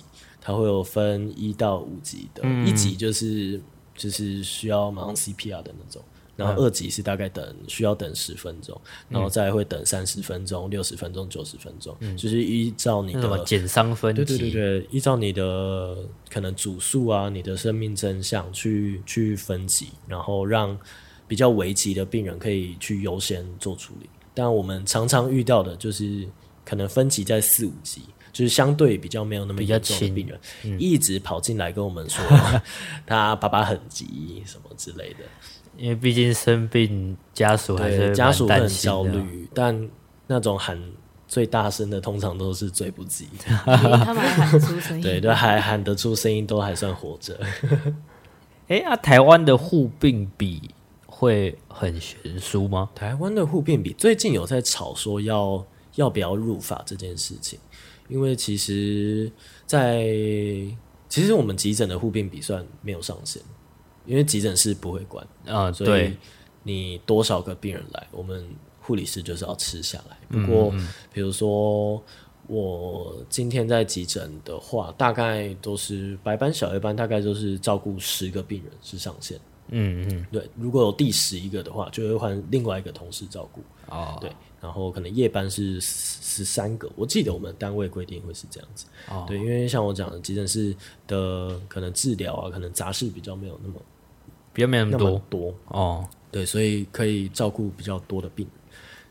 它会有分一到五级的，嗯、一级就是就是需要马上 CPR 的那种，然后二级是大概等需要等十分钟，嗯、然后再会等三十分钟、六十分钟、九十分钟，嗯、就是依照你的减伤分级，对对对对，依照你的可能主诉啊、你的生命真相去去分级，然后让比较危急的病人可以去优先做处理。但我们常常遇到的就是可能分级在四五级。就是相对比较没有那么严重的病人，嗯、一直跑进来跟我们说 他爸爸很急什么之类的，因为毕竟生病家属还是家属会很焦虑，但那种喊最大声的通常都是最不急的，他们还喊出声音，对，都还喊得出声音，都还算活着。哎、欸，啊，台湾的护病比会很悬殊吗？台湾的护病比最近有在吵说要要不要入法这件事情。因为其实在，在其实我们急诊的护病比算没有上限，因为急诊室不会管啊，所以你多少个病人来，我们护理师就是要吃下来。不过，比如说我今天在急诊的话，大概都是白班、小夜班，大概都是照顾十个病人是上限。嗯嗯，对，如果有第十一个的话，就会换另外一个同事照顾。哦，对，然后可能夜班是十三个，我记得我们单位规定会是这样子。哦，对，因为像我讲的，急诊室的可能治疗啊，可能杂事比较没有那么比较没那么多多哦。对，所以可以照顾比较多的病人。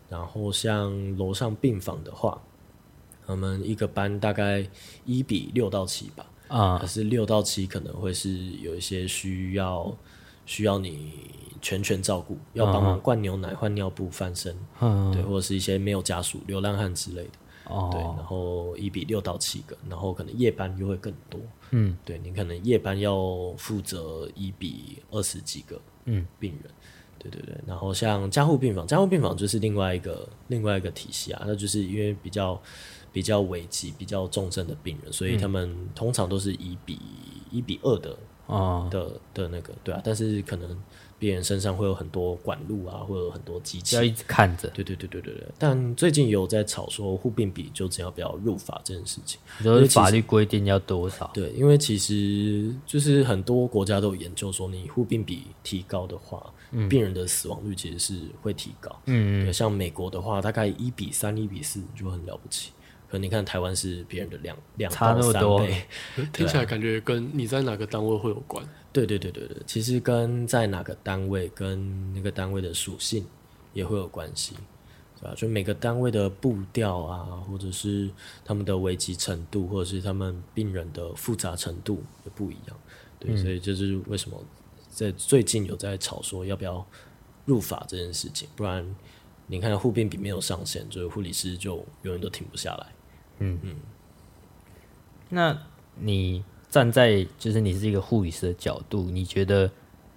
然后像楼上病房的话，我们一个班大概一比六到七吧。啊，可是六到七可能会是有一些需要。需要你全权照顾，要帮忙灌牛奶、换尿布、翻身，嗯、对，或者是一些没有家属、流浪汉之类的，哦、对。然后一比六到七个，然后可能夜班又会更多，嗯，对，你可能夜班要负责一比二十几个，嗯，病人，对对对。然后像加护病房，加护病房就是另外一个另外一个体系啊，那就是因为比较比较危急、比较重症的病人，所以他们通常都是一比一比二的。啊的的那个对啊，但是可能病人身上会有很多管路啊，会有很多机器，要一直看着。对对对对对对。但最近有在吵说护病比究竟要不要入法这件事情，就是法律规定要多少？对，因为其实就是很多国家都有研究说，你护病比提高的话，嗯、病人的死亡率其实是会提高。嗯嗯。对，像美国的话，大概一比三、一比四就很了不起。可你看台湾是别人的两两到三倍，听起来感觉跟你在哪个单位会有关。对对对对对，其实跟在哪个单位跟那个单位的属性也会有关系，对吧？就每个单位的步调啊，或者是他们的危机程度，或者是他们病人的复杂程度也不一样。对，嗯、所以这是为什么在最近有在吵说要不要入法这件事情，不然你看护病比没有上限，就是护理师就永远都停不下来。嗯嗯，那你站在就是你是一个护理师的角度，你觉得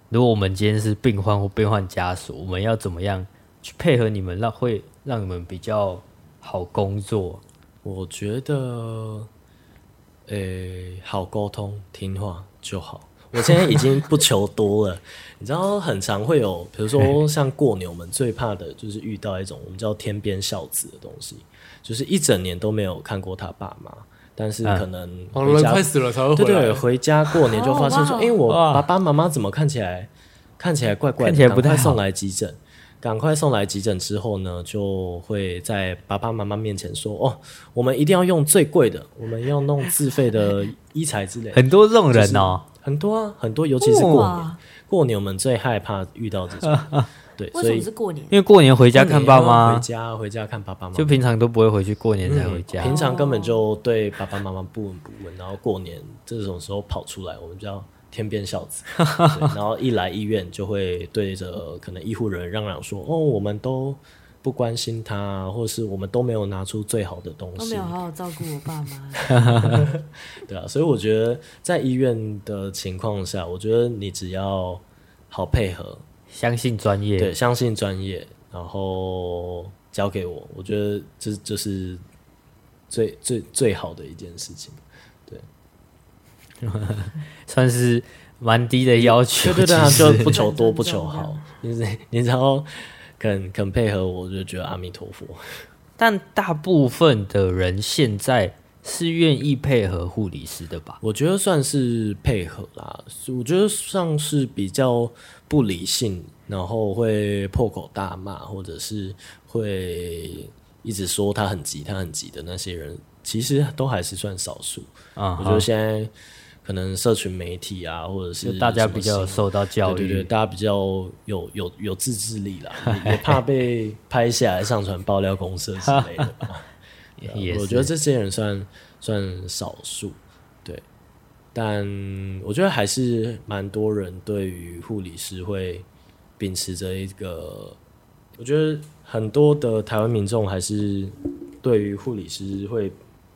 如果我们今天是病患或病患家属，我们要怎么样去配合你们，让会让你们比较好工作？我觉得，诶、好沟通，听话就好。我现在已经不求多了，你知道，很常会有，比如说像过年，我们最怕的就是遇到一种我们叫天边孝子的东西。就是一整年都没有看过他爸妈，但是可能人快死了才会回来。对对，回家过年就发现说，哎、欸，我爸爸妈妈怎么看起来看起来怪怪的，赶快送来急诊。赶快送来急诊之后呢，就会在爸爸妈妈面前说，哦，我们一定要用最贵的，我们要弄自费的医材之类。很多这种人哦，很多啊，很多，尤其是过年，过年我们最害怕遇到这种。对，为什么是过年？因为过年回家看爸妈，回家回家看爸爸妈妈，就平常都不会回去，过年才回家。嗯、平常根本就对爸爸妈妈不闻不问，然后过年这种时候跑出来，我们叫天边孝子。然后一来医院就会对着可能医护人员嚷嚷说：“哦，我们都不关心他，或是我们都没有拿出最好的东西，都没有好好照顾我爸妈。”对啊，所以我觉得在医院的情况下，我觉得你只要好配合。相信专业，对，相信专业，然后交给我，我觉得这就是最最最好的一件事情，对，算是蛮低的要求，对对对啊，就不求 多不求好，你 你只要肯肯配合我，我就觉得阿弥陀佛。但大部分的人现在是愿意配合护理师的吧？我觉得算是配合啦，我觉得算是比较。不理性，然后会破口大骂，或者是会一直说他很急，他很急的那些人，其实都还是算少数。啊、uh，huh. 我觉得现在可能社群媒体啊，或者是大家比较受到教育，对对对，大家比较有有有自制力啦，也怕被拍下来上传爆料公社之类的吧。也我觉得这些人算算少数。对但我觉得还是蛮多人对于护理师会秉持着一个，我觉得很多的台湾民众还是对于护理师会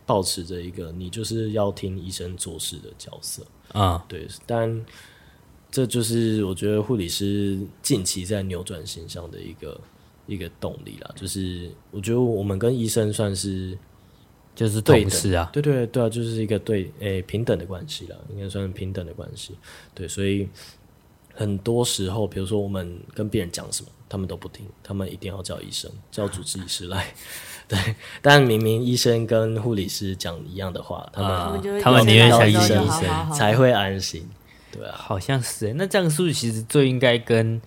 保持着一个你就是要听医生做事的角色啊，对。但这就是我觉得护理师近期在扭转形象的一个一个动力啦，就是我觉得我们跟医生算是。就是同事啊，对对对啊，就是一个对诶、欸、平等的关系啦，应该算是平等的关系。对，所以很多时候，比如说我们跟病人讲什么，他们都不听，他们一定要叫医生，叫主治医师来。对，但明明医生跟护理师讲一样的话，他们、啊、他们宁愿叫医生才会安心。对啊，好像是。那这样是不是其实最应该跟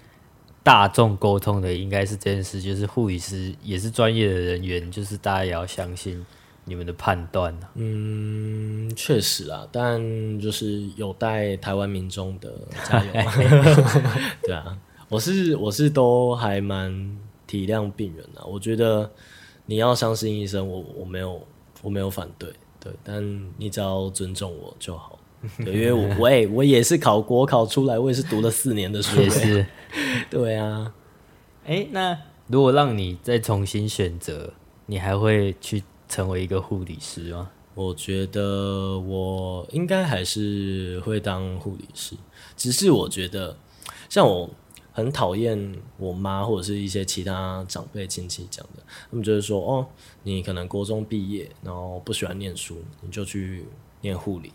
大众沟通的，应该是这件事，就是护理师也是专业的人员，就是大家也要相信你们的判断、啊、嗯，确实啊，但就是有待台湾民众的加油。对啊，我是我是都还蛮体谅病人的、啊，我觉得。你要相信医生，我我没有我没有反对，对，但你只要尊重我就好，对，因为我我也我也是考国考出来，我也是读了四年的书，也是，对啊，哎、欸，那如果让你再重新选择，你还会去成为一个护理师吗？我觉得我应该还是会当护理师，只是我觉得像我。很讨厌我妈或者是一些其他长辈亲戚讲的，他们就是说，哦，你可能国中毕业，然后不喜欢念书，你就去念护理，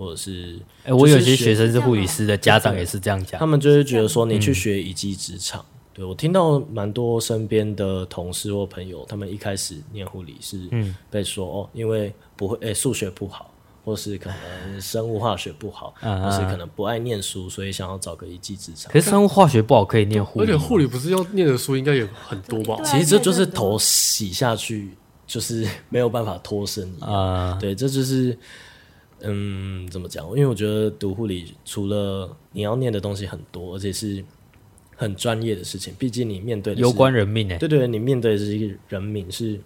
或者是，哎、欸，我有些学生是护理师的家长也是这样讲，他们就是觉得说，你去学一技之长。嗯、对，我听到蛮多身边的同事或朋友，他们一开始念护理是被说，哦，因为不会，哎、欸，数学不好。或是可能生物化学不好，啊、或是可能不爱念书，所以想要找个一技之长。可是生物化学不好可以念护理，而且护理不是要念的书应该也很多吧？其实这就是头洗下去，就是 没有办法脱身啊。对，这就是嗯，怎么讲？因为我觉得读护理除了你要念的东西很多，而且是很专业的事情。毕竟你面对的是攸关人命诶、欸。对，对对，你面对的是一个人命是。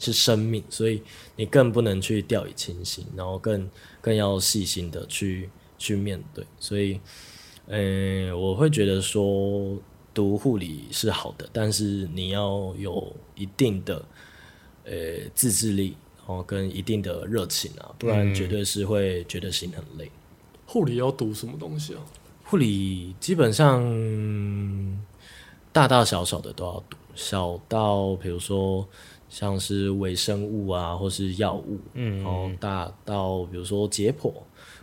是生命，所以你更不能去掉以轻心，然后更更要细心的去去面对。所以，呃，我会觉得说读护理是好的，但是你要有一定的呃自制力，然后跟一定的热情啊，不然绝对是会觉得心很累。护理要读什么东西啊？护理基本上大大小小的都要读，小到比如说。像是微生物啊，或是药物，嗯，然后大到比如说解剖，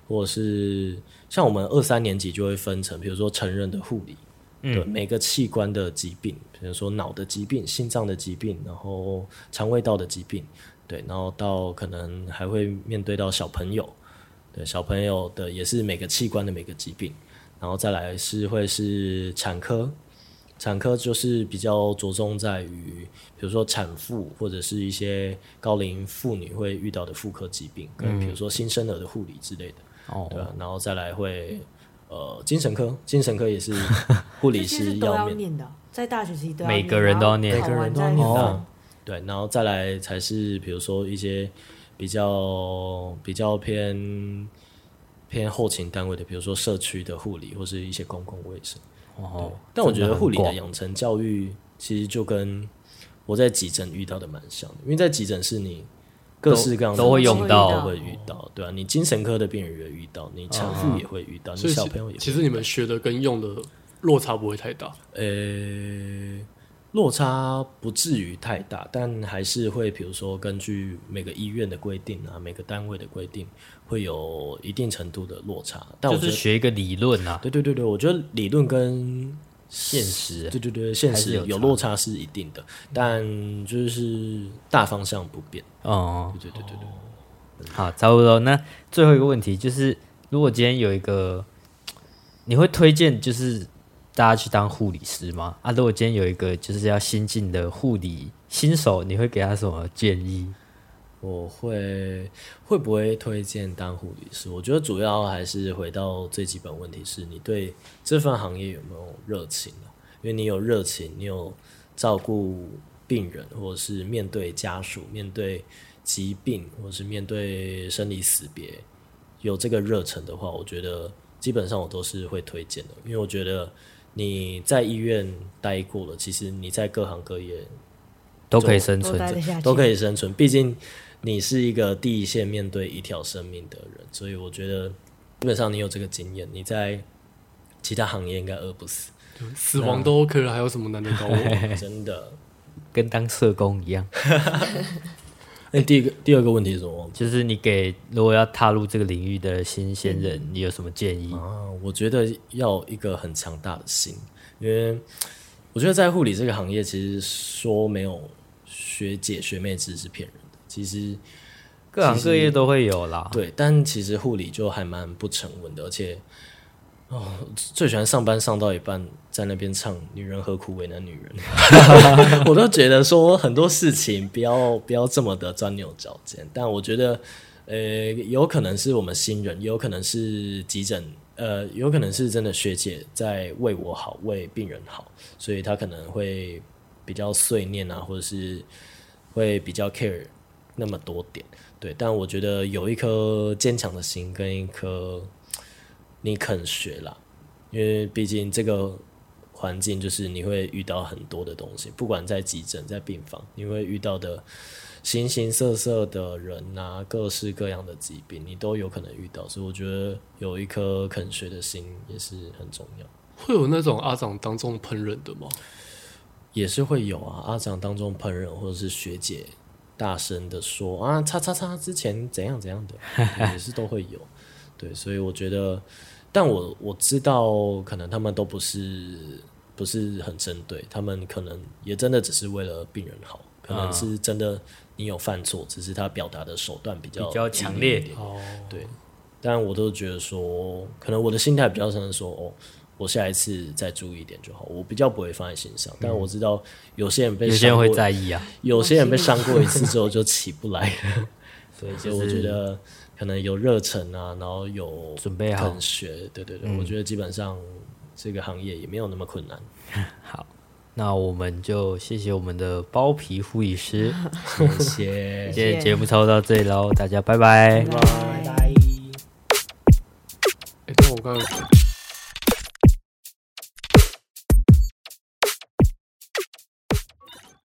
或者是像我们二三年级就会分成，比如说成人的护理，嗯，对，每个器官的疾病，比如说脑的疾病、心脏的疾病，然后肠胃道的疾病，对，然后到可能还会面对到小朋友，对，小朋友的也是每个器官的每个疾病，然后再来是会是产科。产科就是比较着重在于，比如说产妇或者是一些高龄妇女会遇到的妇科疾病，跟比如说新生儿的护理之类的，哦、嗯，对，然后再来会呃精神科，精神科也是 护理师要念的，在大学时期每个人都要念，每个人都要念的，对，然后再来才是比如说一些比较比较偏偏后勤单位的，比如说社区的护理或是一些公共卫生。哦，但我觉得护理的养成教育其实就跟我在急诊遇到的蛮像的，因为在急诊室你各式各样的都会用到，都会遇到，对啊，你精神科的病人也会遇到，你产妇也会遇到，你小朋友也会遇到。其实你们学的跟用的落差不会太大，呃。落差不至于太大，但还是会，比如说根据每个医院的规定啊，每个单位的规定，会有一定程度的落差。但我就是学一个理论啊，对对对对，我觉得理论跟现实，对对对，现实有落差是一定的，但就是大方向不变。哦，对对对对对。好，差不多。那最后一个问题就是，如果今天有一个，你会推荐就是？大家去当护理师吗？啊，如果今天有一个就是要新进的护理新手，你会给他什么建议？我会会不会推荐当护理师？我觉得主要还是回到最基本问题，是你对这份行业有没有热情？因为你有热情，你有照顾病人，或者是面对家属、面对疾病，或者是面对生离死别，有这个热忱的话，我觉得基本上我都是会推荐的，因为我觉得。你在医院待过了，其实你在各行各业都可以生存，都可以生存。毕竟你是一个第一线面对一条生命的人，所以我觉得基本上你有这个经验，你在其他行业应该饿不死，死亡都 OK 了，还有什么难得高？真的跟当社工一样。那第一个第二个问题是什么？就是你给如果要踏入这个领域的新鲜人，你有什么建议啊？我觉得要一个很强大的心，因为我觉得在护理这个行业，其实说没有学姐学妹制是骗人的。其实各行各业都会有啦。对，但其实护理就还蛮不成文的，而且。哦，最喜欢上班上到一半，在那边唱“女人何苦为难女人”，我都觉得说很多事情不要不要这么的钻牛角尖。但我觉得，呃，有可能是我们新人，也有可能是急诊，呃，有可能是真的学姐在为我好，为病人好，所以她可能会比较碎念啊，或者是会比较 care 那么多点。对，但我觉得有一颗坚强的心跟一颗。你肯学啦，因为毕竟这个环境就是你会遇到很多的东西，不管在急诊、在病房，你会遇到的形形色色的人啊，各式各样的疾病，你都有可能遇到。所以我觉得有一颗肯学的心也是很重要。会有那种阿长当众喷人的吗？也是会有啊，阿长当众喷人，或者是学姐大声的说啊，叉叉叉之前怎样怎样的，也是都会有。对，所以我觉得。但我我知道，可能他们都不是不是很针对，他们可能也真的只是为了病人好，可能是真的你有犯错，只是他表达的手段比较比较强烈一点。哦，对，但我都觉得说，可能我的心态比较像是说，哦，我下一次再注意一点就好，我比较不会放在心上。嗯、但我知道有些人被有些人会在意啊，有些人被伤过一次之后就起不来了，所以就我觉得。可能有热忱啊，然后有准备好学，对对对，嗯、我觉得基本上这个行业也没有那么困难。好，那我们就谢谢我们的包皮护理师，谢谢。今天节目差不多到这里喽，大家拜拜。拜拜。哎，等我刚刚。